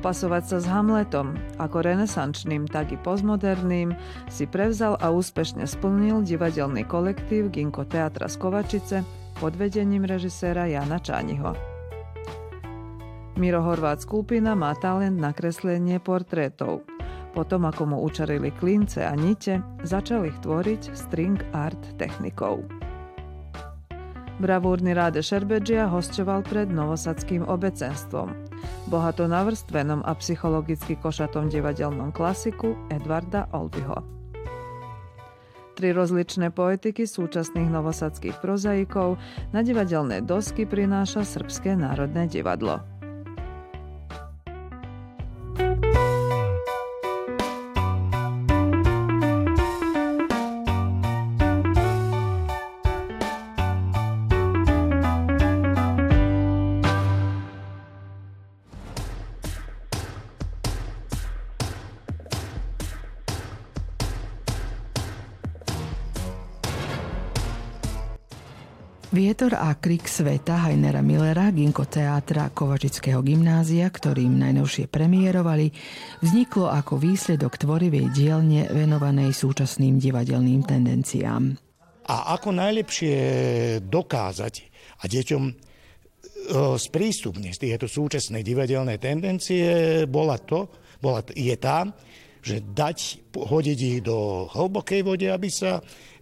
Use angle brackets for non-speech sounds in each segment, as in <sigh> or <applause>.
Popasovať sa s Hamletom, ako renesančným, tak i postmoderným, si prevzal a úspešne splnil divadelný kolektív Ginko Teatra z Kovačice pod vedením režiséra Jana Čániho. Miro Horvát Skulpina má talent na kreslenie portrétov. Potom, ako mu učarili klince a nite, začal ich tvoriť string art technikou. Bravúrny Ráde Šerbedžia hostoval pred Novosadským obecenstvom, bohato navrstvenom a psychologicky košatom divadelnom klasiku Edvarda Olbyho. Tri rozličné poetiky súčasných novosadských prozaikov na divadelné dosky prináša Srbské národné divadlo. Vietor a krik sveta Heinera Millera, Ginko teátra Kovačického gymnázia, ktorým najnovšie premiérovali, vzniklo ako výsledok tvorivej dielne venovanej súčasným divadelným tendenciám. A ako najlepšie dokázať a deťom e, sprístupniť tieto súčasné divadelné tendencie bola to, bola, je tá, že dať, hodiť ich do hlbokej vode, aby sa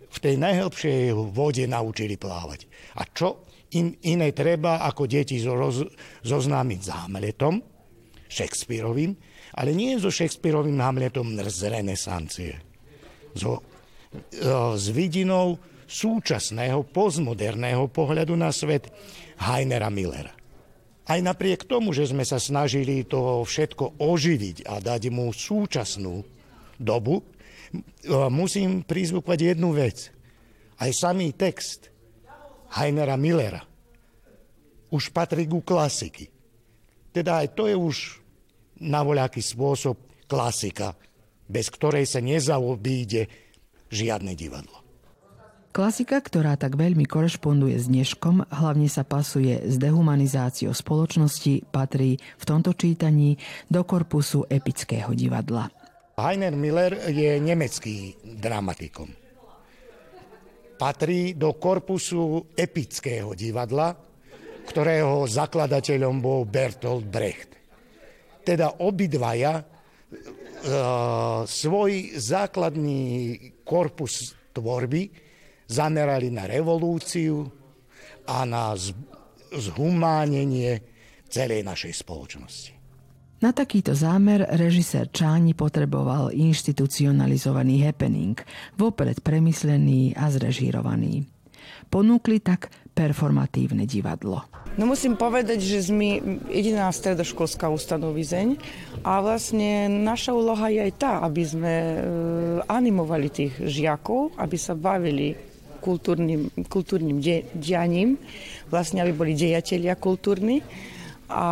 v tej najhlbšej vode naučili plávať. A čo in, iné treba, ako deti roz, zoznámiť s Hamletom, Shakespeareovým, ale nie so Shakespeareovým Hamletom z renesancie. So, s vidinou súčasného, postmoderného pohľadu na svet Heinera Millera. Aj napriek tomu, že sme sa snažili to všetko oživiť a dať mu súčasnú dobu, musím prizvukovať jednu vec. Aj samý text Heinera Millera už patrí ku klasiky. Teda aj to je už na voľaký spôsob klasika, bez ktorej sa nezaobíde žiadne divadlo. Klasika, ktorá tak veľmi korešponduje s dneškom, hlavne sa pasuje s dehumanizáciou spoločnosti, patrí v tomto čítaní do korpusu epického divadla. Heiner Miller je nemecký dramatikom. Patrí do korpusu epického divadla, ktorého zakladateľom bol Bertolt Brecht. Teda obidvaja e, svoj základný korpus tvorby zamerali na revolúciu a na zhumánenie celej našej spoločnosti. Na takýto zámer režisér Čáni potreboval inštitucionalizovaný happening, vopred premyslený a zrežírovaný. Ponúkli tak performatívne divadlo. No musím povedať, že sme jediná stredoškolská ustanovizeň a vlastne naša úloha je aj tá, aby sme e, animovali tých žiakov, aby sa bavili kultúrnym, kultúrnym dianím, vlastne aby boli dejatelia kultúrni a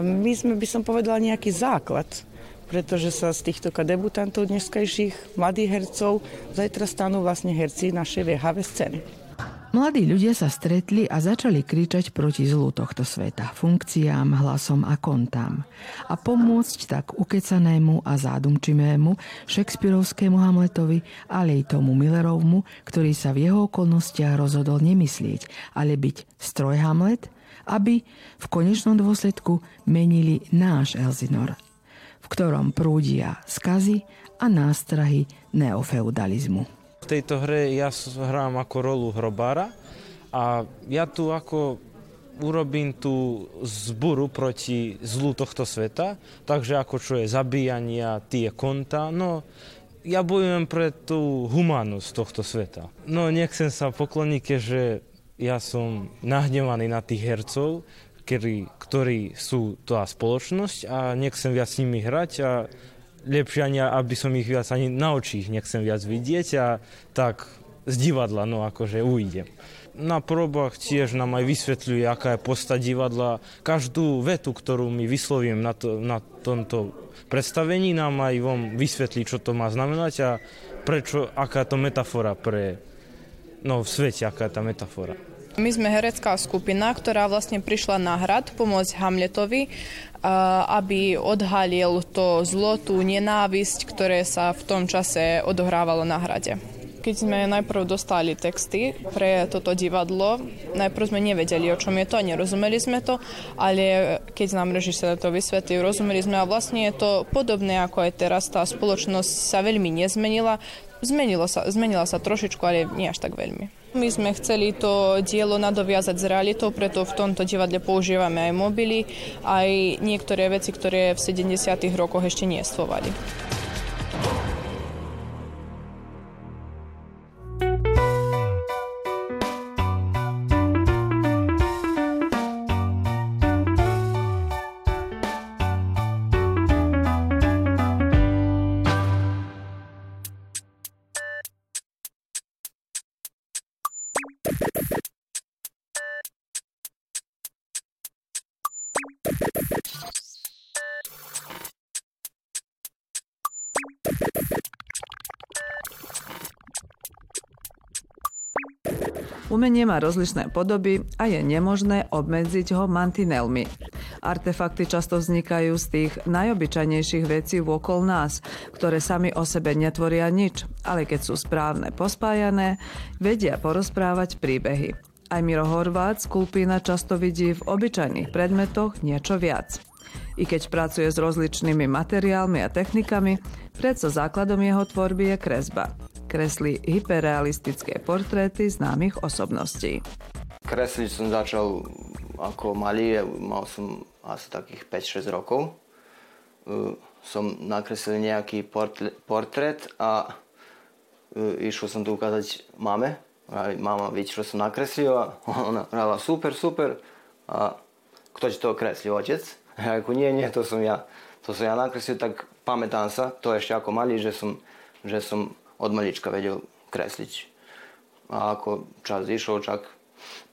my sme, by som povedala, nejaký základ, pretože sa z týchto debutantov dneskajších mladých hercov zajtra stanú vlastne herci našej VHV scény. Mladí ľudia sa stretli a začali kričať proti zlu tohto sveta, funkciám, hlasom a kontám. A pomôcť tak ukecanému a zádumčimému Shakespeareovskému Hamletovi, ale aj tomu Millerovmu, ktorý sa v jeho okolnostiach rozhodol nemyslieť, ale byť stroj Hamlet – aby v konečnom dôsledku menili náš Elzinor, v ktorom prúdia skazy a nástrahy neofeudalizmu. V tejto hre ja hrám ako rolu hrobára a ja tu ako urobím tú zburu proti zlu tohto sveta, takže ako čo je zabíjania, tie konta, no ja bojujem pre tú humánnosť tohto sveta. No nechcem sa pokloniť, že ja som nahnevaný na tých hercov, ktorí, ktorí sú tá spoločnosť a nechcem viac s nimi hrať a lepšie ani, aby som ich viac ani na očích nechcem viac vidieť a tak z divadla, no akože ujdem. Na probách tiež nám aj vysvetľuje, aká je posta divadla. Každú vetu, ktorú my vyslovím na, to, na tomto predstavení, nám aj vám vysvetlí, čo to má znamenať a prečo, aká to metafora pre, no v svete, aká je tá metafora. My sme herecká skupina, ktorá vlastne prišla na hrad pomôcť Hamletovi, aby odhalil to zlo, tú nenávisť, ktoré sa v tom čase odohrávalo na hrade. Keď sme najprv dostali texty pre toto divadlo, najprv sme nevedeli, o čom je to, nerozumeli sme to, ale keď nám režisér to vysvetlil, rozumeli sme a vlastne je to podobné ako aj teraz. Tá spoločnosť sa veľmi nezmenila, zmenila sa, zmenila sa trošičku, ale nie až tak veľmi. My sme chceli to dielo nadoviazať s realitou, preto v tomto divadle používame aj mobily, aj niektoré veci, ktoré v 70. rokoch ešte niestvovali. Umenie má rozličné podoby a je nemožné obmedziť ho mantinelmi. Artefakty často vznikajú z tých najobyčajnejších vecí vôkol nás, ktoré sami o sebe netvoria nič, ale keď sú správne pospájané, vedia porozprávať príbehy. Aj Miro Horvát z Kulpína často vidí v obyčajných predmetoch niečo viac. I keď pracuje s rozličnými materiálmi a technikami, predsa základom jeho tvorby je kresba kreslí hyperrealistické portréty známych osobností. Kresliť som začal ako malý, mal som asi takých 5-6 rokov. E, som nakreslil nejaký portrét a e, išiel som to ukázať mame. Mama vidí, čo som nakreslil a <laughs> ona hrala super, super. A kto ti to kreslil, otec? <laughs> Ja ako nie, nie, to som ja. To som ja nakreslil, tak pamätám sa, to ešte ako malý, že som, že som od malička vedel kresliť. A ako čas išiel, čak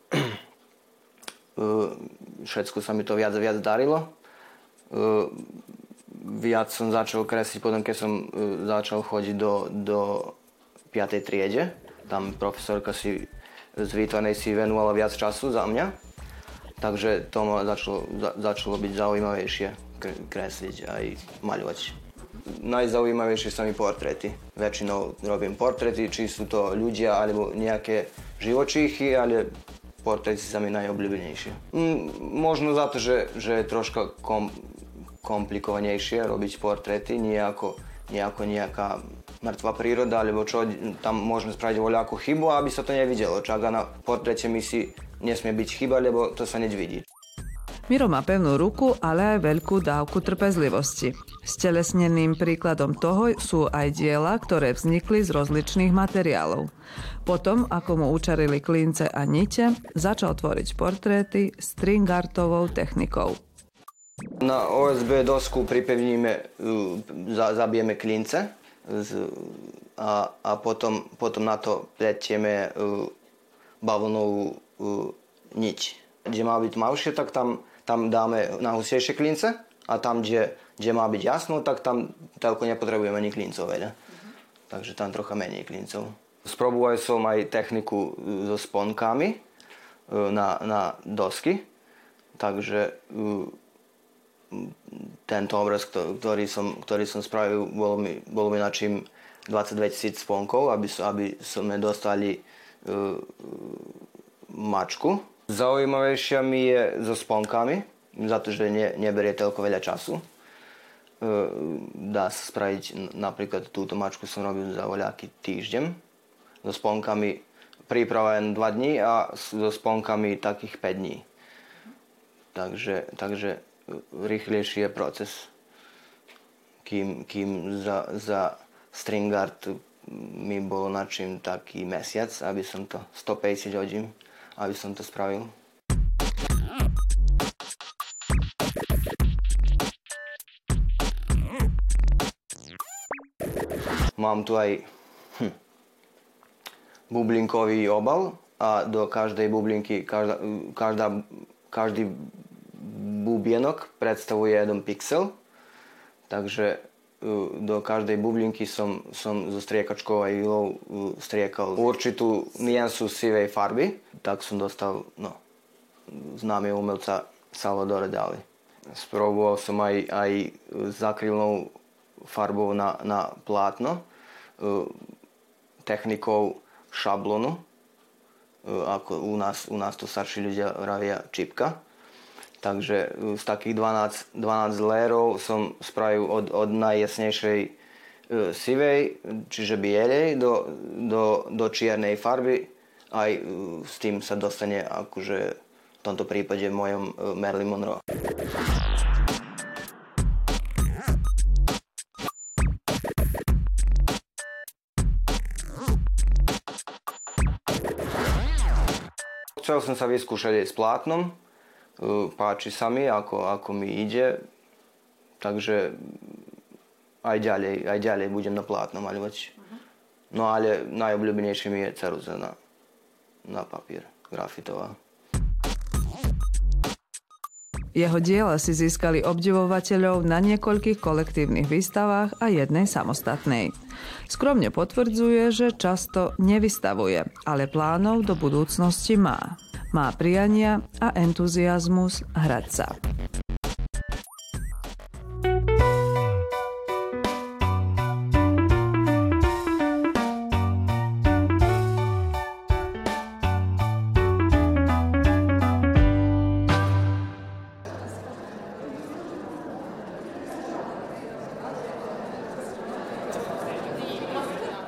<clears throat> všetko sa mi to viac a viac darilo. Viac som začal kresliť potom, keď som začal chodiť do, do 5. triede. Tam profesorka si z výtvarnej si venovala viac času za mňa. Takže to ma začalo, za, začalo byť zaujímavejšie kresliť aj maľovať najzaujímavejšie sa mi portréty. Väčšinou robím portréty, či sú to ľudia alebo nejaké živočíchy, ale portréty sa mi najobľúbenejšie. Mm, možno za to, že, že je troška kom, komplikovanejšie robiť portréty, nie ako, nie ako nejaká mŕtva príroda, alebo čo, tam môžeme spraviť voľakú chybu, aby sa to nevidelo. Čak na portréte mi si nesmie byť chyba, lebo to sa neď vidí. Miro má pevnú ruku, ale aj veľkú dávku trpezlivosti. Stelesneným príkladom toho sú aj diela, ktoré vznikli z rozličných materiálov. Potom, ako mu učarili klince a nite, začal tvoriť portréty stringartovou technikou. Na OSB dosku pripevníme, zabijeme klince a, a potom, potom na to pletieme bavlnovú niť. Kde má byť malšie, tak tam tam dáme na hustejšie klince a tam, kde, kde má byť jasno, tak tam toľko nepotrebujeme ani klincov veľa. Mm-hmm. Takže tam trocha menej klincov. Sproboval som aj techniku e, so sponkami e, na, na dosky, takže e, tento obraz, ktorý som, ktorý som spravil, bolo mi, bolo mi na čím 22 tisíc sponkov, aby, aby sme dostali mačku Zaujímavejšia mi je so sponkami, za to, že ne, neberie toľko veľa času. E, dá sa spraviť, napríklad túto mačku som robil za voľaký týždeň. So sponkami príprava len 2 dní a so sponkami takých 5 dní. Takže, takže rýchlejší je proces. Kým, kým za, za string art mi bolo na čím taký mesiac, aby som to 150 hodín aby som to spravil. Mám tu aj hm, bublinkový obal a do každej bublinky, každá, každá, každý bubienok predstavuje jeden pixel. Takže do každej bublinky som, som zo striekačkou a ilou striekal určitú niansu sivej farby. tak som dostal no, známy umelca Salvador Dali. Sproboval som aj, aj s akrylnou farbou na, na plátno, technikou šablonu, ako u nás, u nás to starší ľudia vravia čipka. Takže z takých 12, 12 lérov som spravil od, od najjasnejšej E, sivej, čiže bielej, do, do, do čiernej farby. Aj e, s tým sa dostane akože v tomto prípade mojom e, Marilyn Monroe. Chcel som sa vyskúšať aj s plátnom. Páči sa mi, ako, ako mi ide. Takže aj ďalej, aj ďalej budem na plátno maľovať. No ale najobľúbenejším je ceruza na, na papier, grafitová. Jeho diela si získali obdivovateľov na niekoľkých kolektívnych výstavách a jednej samostatnej. Skromne potvrdzuje, že často nevystavuje, ale plánov do budúcnosti má. Má priania a entuziasmus hrať sa.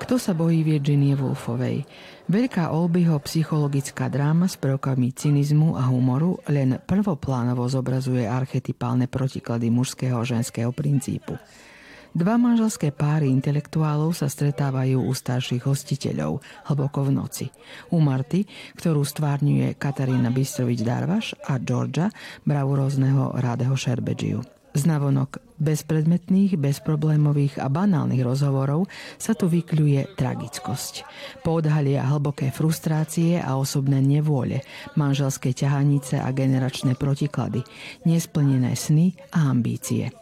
Kto sa bojí Virginie Woolfovej? Veľká Olbyho psychologická dráma s prvkami cynizmu a humoru len prvoplánovo zobrazuje archetypálne protiklady mužského a ženského princípu. Dva manželské páry intelektuálov sa stretávajú u starších hostiteľov hlboko v noci. U Marty, ktorú stvárňuje Katarína Bystrovič-Darvaš a Georgia, bravúrozného Rádeho Šerbedžiu. Z navonok bezpredmetných, bezproblémových a banálnych rozhovorov sa tu vykľuje tragickosť. Poodhalia hlboké frustrácie a osobné nevôle, manželské ťahanice a generačné protiklady, nesplnené sny a ambície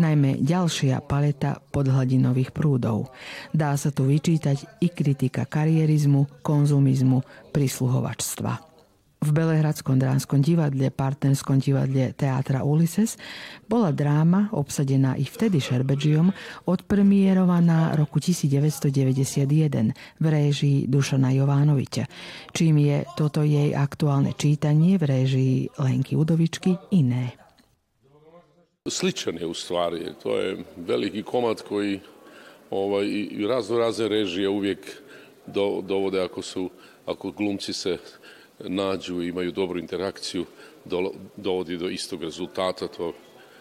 najmä ďalšia paleta podhladinových prúdov. Dá sa tu vyčítať i kritika karierizmu, konzumizmu, prisluhovačstva. V Belehradskom dránskom divadle, partnerskom divadle Teatra Ulysses bola dráma, obsadená i vtedy Šerbedžiom, odpremierovaná roku 1991 v réžii Dušana Jovánoviča, čím je toto jej aktuálne čítanie v réžii Lenky Udovičky iné. Sličan je u stvari. To je veliki komad koji ovaj, i razno razne režije uvijek do, dovode ako su ako glumci se nađu i imaju dobru interakciju, dovodi do istog rezultata. To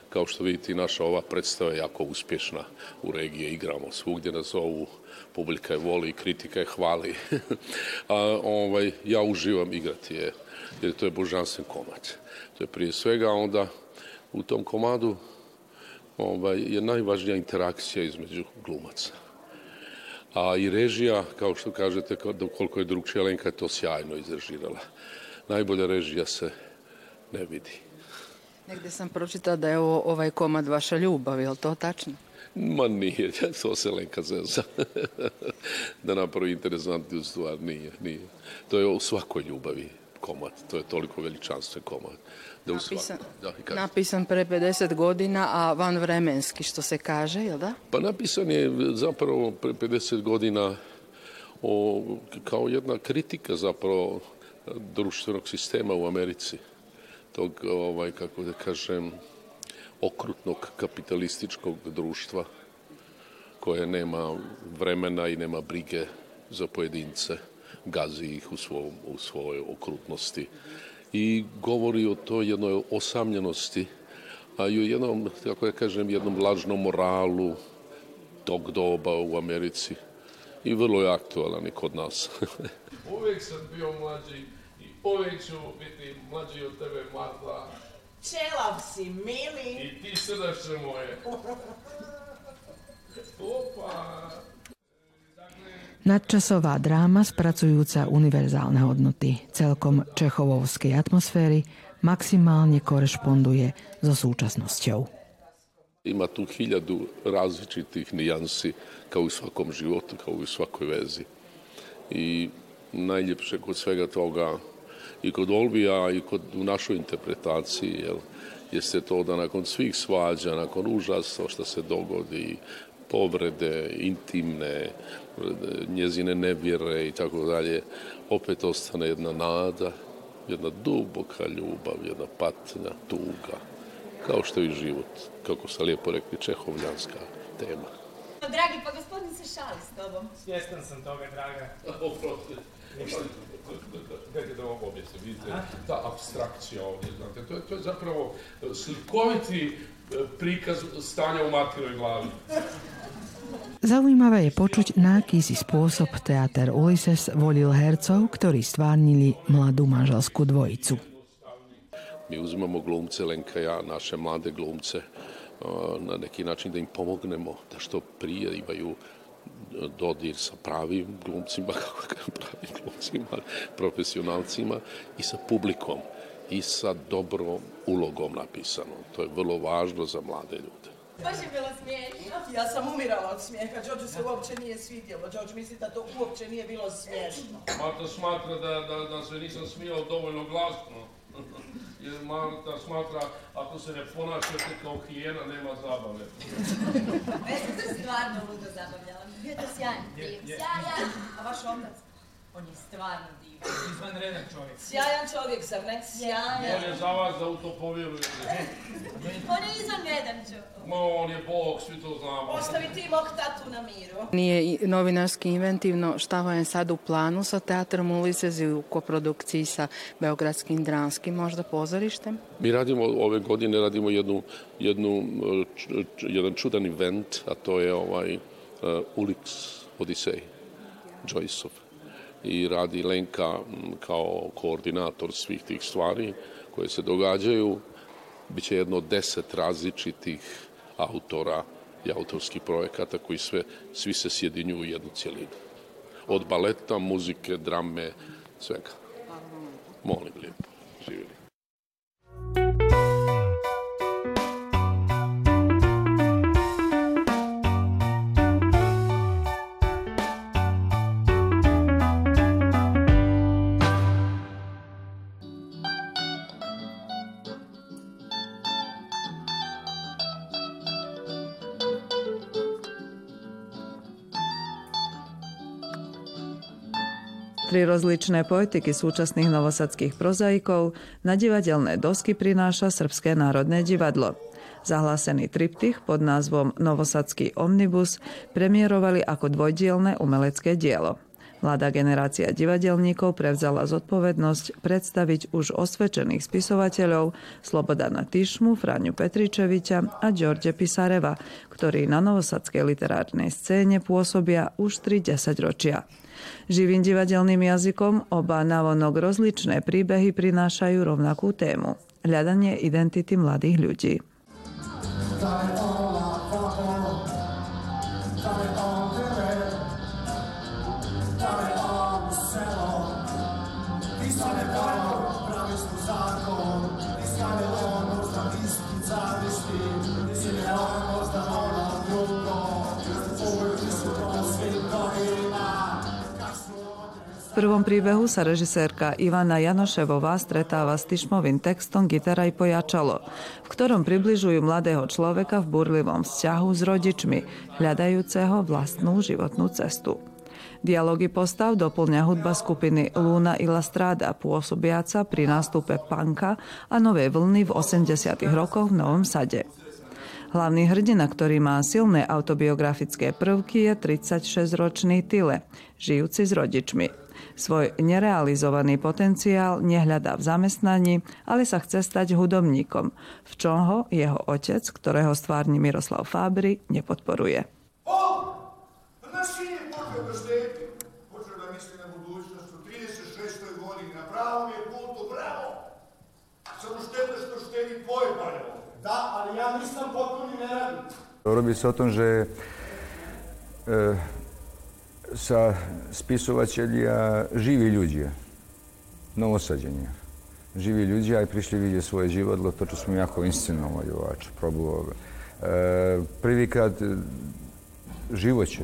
kao što vidite naša ova predstava je jako uspješna u regiji, igramo svugdje nas zovu, publika je voli, kritika je hvali. <laughs> A ovaj, ja uživam igrati je, jer to je božanstven komad. To je prije svega onda u tom komadu ovaj, je najvažnija interakcija između glumaca. A i režija, kao što kažete, koliko je drugčija Lenka je to sjajno izrežirala. Najbolja režija se ne vidi. Negde sam pročitao da je ovo, ovaj komad vaša ljubav, je li to tačno? Ma nije, <laughs> to se Lenka zeza. <laughs> da napravi interesantniju stvar, nije, nije. To je u svakoj ljubavi komad, to je toliko veličanstven komad. Da napisan, da, napisan pre 50 godina, a van vremenski, što se kaže, jel da? Pa napisan je zapravo pre 50 godina o, kao jedna kritika zapravo društvenog sistema u Americi. Tog, ovaj, kako da kažem, okrutnog kapitalističkog društva koje nema vremena i nema brige za pojedince, gazi ih u, svom, u svojoj okrutnosti i govori o toj jednoj osamljenosti, a i o jednom, kako ja kažem, jednom lažnom moralu tog doba u Americi. I vrlo je aktualan i kod nas. <laughs> uvijek sam bio mlađi i uvijek ću biti mlađi od tebe, Marta. Čelav si, mili. I ti srdače moje. <laughs> Opa! Nadčasová dráma spracujúca univerzálne hodnoty celkom čechovovskej atmosféry maximálne korešponduje so súčasnosťou. Ima tu hiljadu različitih nijansi kao u svakom životu, kao u svakoj vezi. I najljepše kod svega toga i kod Olbija i kod, u našoj interpretaciji, jel, jeste to da nakon svih svađa, nakon užasa što se dogodi, povrede, intimne, njezine nevjere i tako dalje, opet ostane jedna nada, jedna duboka ljubav, jedna patnja, tuga, kao što je i život, kako se lijepo rekli, čehovljanska tema. Dragi, pa gospodin se šali s tobom. Svjestan sam toga, draga. <laughs> Oprosti. Dajte da vam objasnim, vidite, ta abstrakcija ovdje, znate, to je, to je zapravo slikoviti prikaz stanja u Martinovoj glavi. <laughs> Zaujímavé je počuť, na akýsi spôsob teater Ulysses volil hercov, ktorí stvárnili mladú manželskú dvojicu. Mi uzimamo glumce, Lenka ja, naše mlade glumce, na neki način da im pomognemo da što prije imaju dodir sa pravim glumcima, kako <laughs> pravim glumcima, profesionalcima i sa publikom i sa dobrom ulogom napisanom. To je vrlo važno za mlade ljude. Baš je bilo smiješno. Ja sam umirala od smijeha, Đorđu se uopće nije svidjelo. Đorđu misli da to uopće nije bilo smiješno. Marta smatra da, da, da se nisam smijao dovoljno glasno. <laughs> Jer Marta smatra, ako se ne ponašate kao hijena, nema zabave. Mene se stvarno ludo zabavljala. Bio je to sjajan. Sjajan! A vaš otac? On je stvarno divan. Izvanredan čovjek. Sjajan čovjek, zar ne? Sjajan. On je za vas da u to povjerujete. On je izvanredan čovjek. Ma on je Bog, svi to znamo. Ostavi ti mog tatu na miru. Nije i novinarski inventivno šta vam je sad u planu sa teatrom Ulises i u koprodukciji sa Beogradskim dramskim možda pozorištem? Mi radimo, ove godine radimo jednu, jednu, č, č, jedan čudan event, a to je ovaj uh, Ulix Odisej, Joyceov. I radi Lenka kao koordinator svih tih stvari koje se događaju. Biće jedno deset različitih autora i autorskih projekata koji sve, svi se sjedinjuju u jednu cijelinu. Od baleta, muzike, drame, svega. Molim lijepo, živjeli. Tri rozličné poetiky súčasných novosadských prozaikov na divadelné dosky prináša Srbské národné divadlo. Zahlásený triptych pod názvom Novosadský omnibus premiérovali ako dvojdielne umelecké dielo. Mladá generácia divadelníkov prevzala zodpovednosť predstaviť už osvedčených spisovateľov Slobodana Tyšmu, Fraňu Petričeviča a Đorđe Pisareva, ktorí na novosadskej literárnej scéne pôsobia už 3 ročia. Živým divadelným jazykom oba navonok rozličné príbehy prinášajú rovnakú tému – hľadanie identity mladých ľudí. V prvom príbehu sa režisérka Ivana Janoševová stretáva s Tyšmovým textom Gitara i pojačalo, v ktorom približujú mladého človeka v burlivom vzťahu s rodičmi, hľadajúceho vlastnú životnú cestu. Dialógy postav doplňa hudba skupiny Luna Illustrada, pôsobiaca pri nástupe panka a novej vlny v 80. rokoch v Novom Sade. Hlavný hrdina, ktorý má silné autobiografické prvky, je 36-ročný Tile, žijúci s rodičmi. Svoj nerealizovaný potenciál nehľadá v zamestnaní, ale sa chce stať hudobníkom, v čom ho jeho otec, ktorého stvárni Miroslav Fábry, nepodporuje. O! Naši je počeo da šteti. Počeo da misli na budućnost u 36. godini. Na pravom je putu, bravo! Samo šteta što štedi tvoje pare. Da, ali ja nisam potpuni neradnik. Radi se o tom, že e, sa spisovateľia živí ľudia, novosađenja. Živí ľudia aj prišli vidieť svoje životlo, to, čo smo jako inscenovali ovač, probovali. E, prvýkrát živoće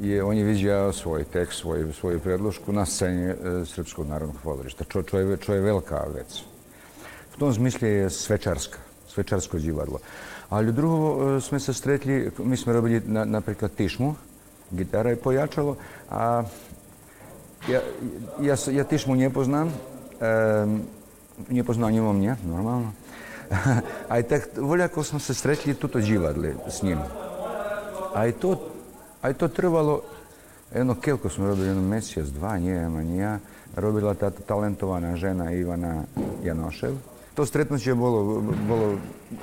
je, on je vidio svoj tekst, svoj, svoju predlošku na sceni e, Srpskog narodnog pozorišta, čo, čo, je, veľká vec. V tom zmysle je svečarska, svečarsko divadlo. Ali drugo sme sa stretli, mi smo robili na, tišmu, gitara je pojačalo, a ja, ja, ja tišmu ne poznam, e, ne poznam njimo mnje, normalno. <laughs> Aj tak voljako smo se stretli tuto divadli s njim. A i to, a i to trvalo, jedno kelko smo robili, jedno mjesec, dva, njema, ni ja, robila ta talentovana žena Ivana Janošev. To stretnuće bolo, bolo,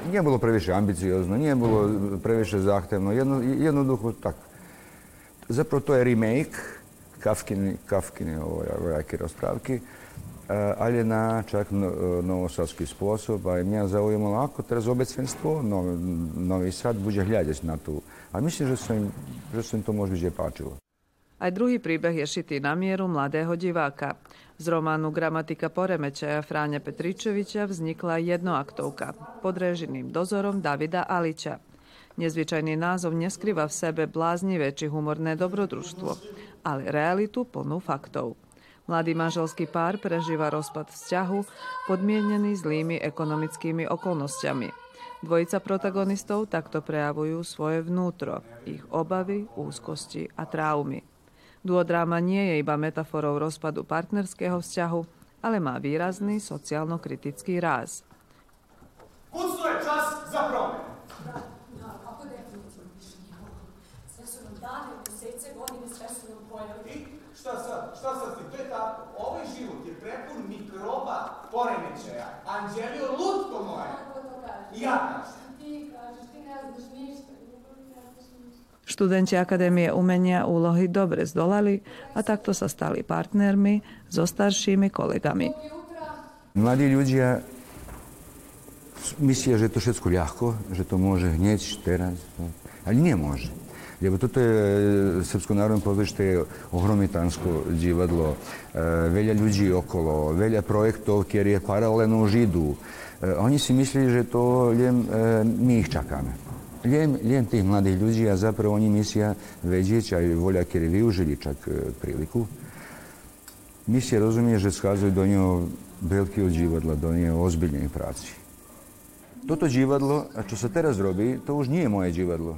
nije bilo previše ambiciozno, nije bilo previše zahtevno, jedno, jedno duhu tak. Zapravo to je remake Kafkini, Kafkini ovoj, ovoj rozpravki, ali je na čak novosadski spôsob a mňa zaujímalo, ako teraz obecvenstvo Novi, Nový Sad bude hľadať na tú. A myslím, že sa že sa to môže byť páčilo. Aj druhý príbeh je šitý na mieru mladého diváka. Z románu Gramatika poremečaja Fráňa Petričoviča vznikla jednoaktovka pod režiným dozorom Davida Aliča. Nezvyčajný názov neskrýva v sebe bláznivé či humorné dobrodružstvo, ale realitu plnú faktov. Mladý manželský pár prežíva rozpad vzťahu podmienený zlými ekonomickými okolnostiami. Dvojica protagonistov takto prejavujú svoje vnútro, ich obavy, úzkosti a traumy. Duodráma nie je iba metaforou rozpadu partnerského vzťahu, ale má výrazný sociálno-kritický ráz. Kucno je čas za promen. Kako definitivno više nije mogu. Sve su nam dane, mesece, godine, sve su nam pojave. I šta sad? Šta sad ti? To je tako. Ovaj život je prepun mikroba poremećaja. Anđelio, lutko moje. Kako to kažeš? Ja kažem. Ti kažeš, ti ne znaš ništa. Študenti Akadémie umenia úlohy dobre zdolali a takto sa stali partnermi so staršími kolegami. Mladí ľudia myslia, že je to všetko ľahko, že to môže hneď, teraz, ale nemôže. Lebo toto je Srpsko národné pozorište je ohromitansko divadlo, veľa ľudí okolo, veľa projektov, ktoré paralelno židú. Oni si myslí, že to len my ich čakáme. Len, len tých mladých ľudí a zapravo oni myslia vedieť, aj voľa, ktorí využili čak priliku, myslia rozumie, že schádzajú do neho veľkého divadla, do neho ozbiljnej práci. Toto divadlo, a čo sa teraz robí, to už nie je moje divadlo.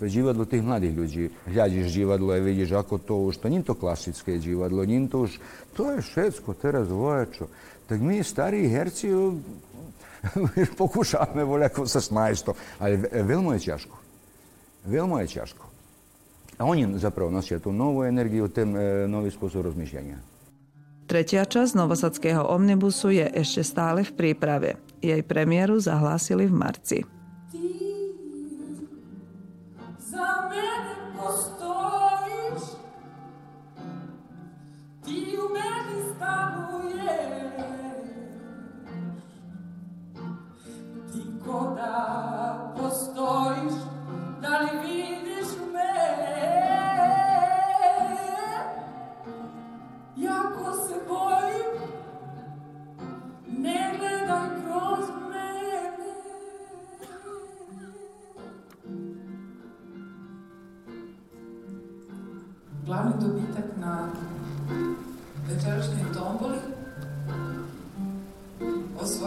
To je divadlo tých mladých ľudí. Hľadíš divadlo a vidíš, ako to už, to nie je to klasické divadlo, nie to už, to je všetko teraz vojačo. Tak my, starí herci, <laughs> snájsť to. Ale veľmi je ťažko. Veľmi je ťažko. A oni zapravo nosia tú novú energiu, ten e, nový spôsob rozmýšľania. Tretia časť Novosadského omnibusu je ešte stále v príprave. Jej premiéru zahlásili v marci.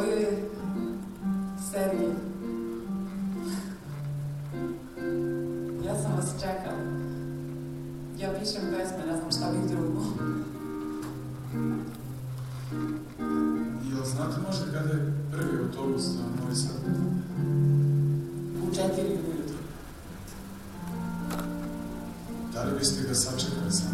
Je Sergej. Ja sam vas čekala. Ja pišem pesme, ne znam šta bih drugo. Jel znate možda kada je prvi autobus za Novi Sad? U četiri ujutru. Da li biste ga sačekali sam?